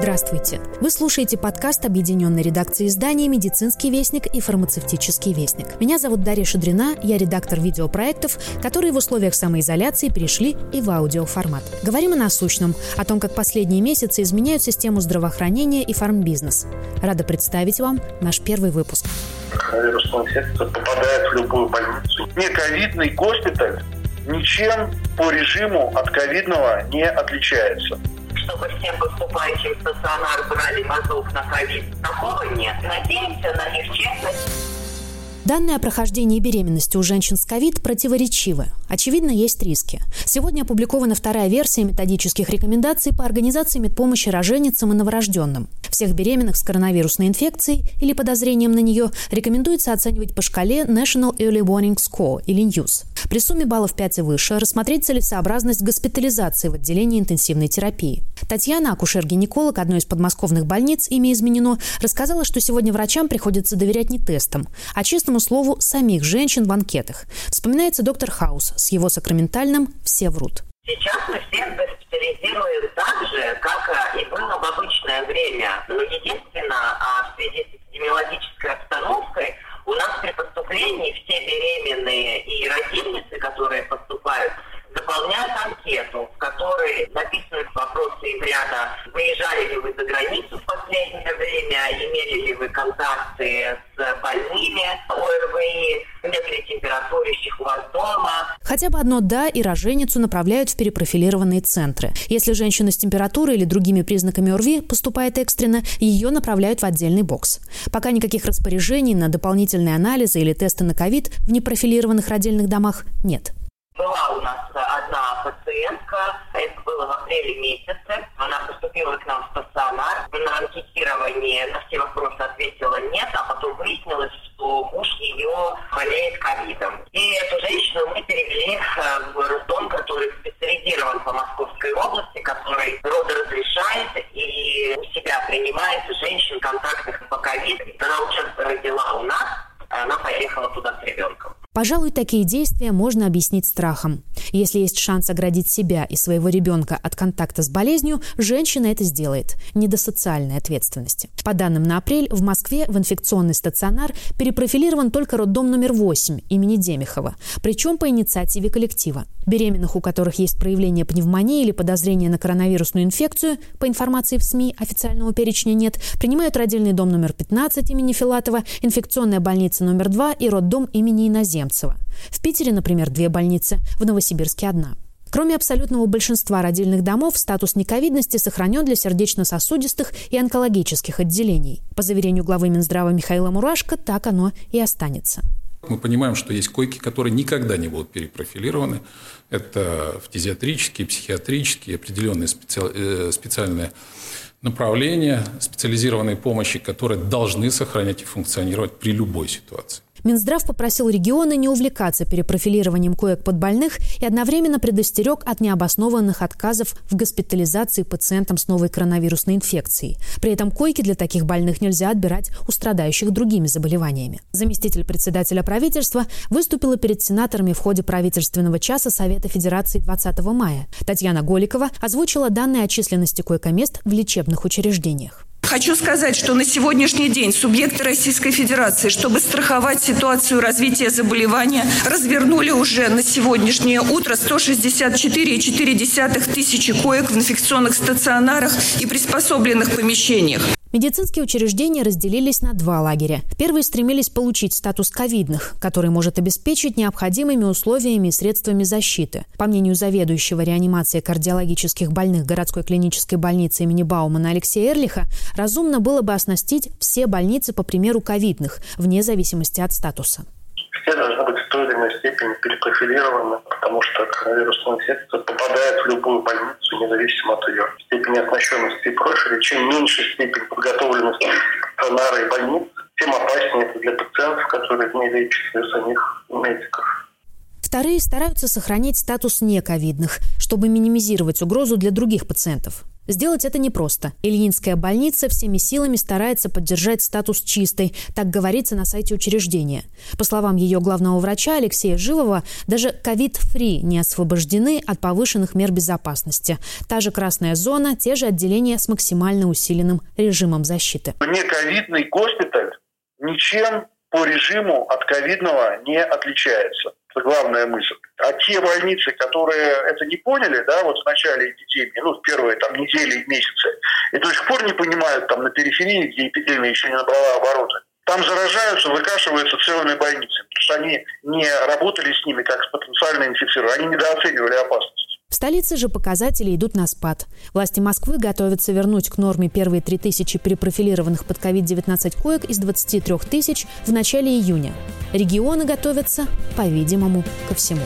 Здравствуйте! Вы слушаете подкаст объединенной редакции издания «Медицинский вестник» и «Фармацевтический вестник». Меня зовут Дарья Шадрина, я редактор видеопроектов, которые в условиях самоизоляции перешли и в аудиоформат. Говорим о насущном, о том, как последние месяцы изменяют систему здравоохранения и фармбизнес. Рада представить вам наш первый выпуск. Коронавирусная инфекция попадает в любую больницу. Не ковидный госпиталь ничем по режиму от ковидного не отличается чтобы всем поступающим в стационар брали мазок на ковид. Такого нет. Надеемся на их честность. Данные о прохождении беременности у женщин с ковид противоречивы. Очевидно, есть риски. Сегодня опубликована вторая версия методических рекомендаций по организации медпомощи роженицам и новорожденным. Всех беременных с коронавирусной инфекцией или подозрением на нее рекомендуется оценивать по шкале National Early Warning Score или NEWS. При сумме баллов 5 и выше рассмотреть целесообразность госпитализации в отделении интенсивной терапии. Татьяна, акушер-гинеколог одной из подмосковных больниц, имя изменено, рассказала, что сегодня врачам приходится доверять не тестам, а честному слову самих женщин в анкетах. Вспоминается доктор Хаус с его сакраментальным «Все врут». Сейчас мы всех госпитализируем так же, как и было в обычное время. Но единственное, а в связи с эпидемиологической при поступлении все беременные и родильницы, которые поступают, заполняют анкету, в которой написаны вопросы из ряда «Выезжали ли вы за границу в последнее время? Имели ли вы контакты с больными ОРВИ? Нет ли температурящих у вас дома?» Хотя бы одно «да» и роженицу направляют в перепрофилированные центры. Если женщина с температурой или другими признаками ОРВИ поступает экстренно, ее направляют в отдельный бокс. Пока никаких распоряжений на дополнительные анализы или тесты на ковид в непрофилированных родильных домах нет. Была у нас одна пациентка, это было в апреле месяце. Она поступила к нам в стационар. На анкетирование на все вопросы ответила нет, а потом выяснилось, что муж ее болеет ковидом. И эту женщину мы перевели э, в роддом, который специализирован по Московской области, который роды разрешает и у себя принимает женщин контактных по ковиду. Она уже родила у нас, она поехала туда с ребенком. Пожалуй, такие действия можно объяснить страхом. Если есть шанс оградить себя и своего ребенка от контакта с болезнью, женщина это сделает. Не до социальной ответственности. По данным на апрель, в Москве в инфекционный стационар перепрофилирован только роддом номер 8 имени Демихова, причем по инициативе коллектива. Беременных, у которых есть проявление пневмонии или подозрение на коронавирусную инфекцию, по информации в СМИ официального перечня нет, принимают родильный дом номер 15 имени Филатова, инфекционная больница номер 2 и роддом имени Иноземцева. Немцева. В Питере, например, две больницы, в Новосибирске одна. Кроме абсолютного большинства родильных домов, статус нековидности сохранен для сердечно-сосудистых и онкологических отделений. По заверению главы Минздрава Михаила Мурашко, так оно и останется. Мы понимаем, что есть койки, которые никогда не будут перепрофилированы. Это фтизиатрические, психиатрические, определенные специ... Э, специальные направления специализированной помощи, которые должны сохранять и функционировать при любой ситуации. Минздрав попросил регионы не увлекаться перепрофилированием коек под больных и одновременно предостерег от необоснованных отказов в госпитализации пациентам с новой коронавирусной инфекцией. При этом койки для таких больных нельзя отбирать у страдающих другими заболеваниями. Заместитель председателя правительства выступила перед сенаторами в ходе правительственного часа Совета Федерации 20 мая. Татьяна Голикова озвучила данные о численности койкомест в лечебных учреждениях. Хочу сказать, что на сегодняшний день субъекты Российской Федерации, чтобы страховать ситуацию развития заболевания, развернули уже на сегодняшнее утро 164,4 тысячи коек в инфекционных стационарах и приспособленных помещениях. Медицинские учреждения разделились на два лагеря. Первые стремились получить статус ковидных, который может обеспечить необходимыми условиями и средствами защиты. По мнению заведующего реанимацией кардиологических больных городской клинической больницы имени Баумана Алексея Эрлиха, разумно было бы оснастить все больницы по примеру ковидных, вне зависимости от статуса в той или иной степени перепрофилированы, потому что коронавирусная инфекция попадает в любую больницу, независимо от ее степени оснащенности и профиля. Чем меньше степень подготовленности стационара и больниц, тем опаснее это для пациентов, которые не лечатся, и самих медиков. Вторые стараются сохранить статус нековидных, чтобы минимизировать угрозу для других пациентов. Сделать это непросто. Ильинская больница всеми силами старается поддержать статус чистой, так говорится на сайте учреждения. По словам ее главного врача Алексея Живова, даже ковид-фри не освобождены от повышенных мер безопасности. Та же красная зона, те же отделения с максимально усиленным режимом защиты. Не ковидный госпиталь ничем по режиму от ковидного не отличается. Главная мысль. А те больницы, которые это не поняли, да, вот в начале эпидемии, ну, в первые там недели и месяцы, и до сих пор не понимают там на периферии, где эпидемия еще не набрала обороты, там заражаются, выкашиваются целыми больницами, потому что они не работали с ними как с потенциально инфицированными, они недооценивали опасность. В столице же показатели идут на спад. Власти Москвы готовятся вернуть к норме первые 3 тысячи перепрофилированных под COVID-19 коек из 23 тысяч в начале июня. Регионы готовятся, по-видимому, ко всему.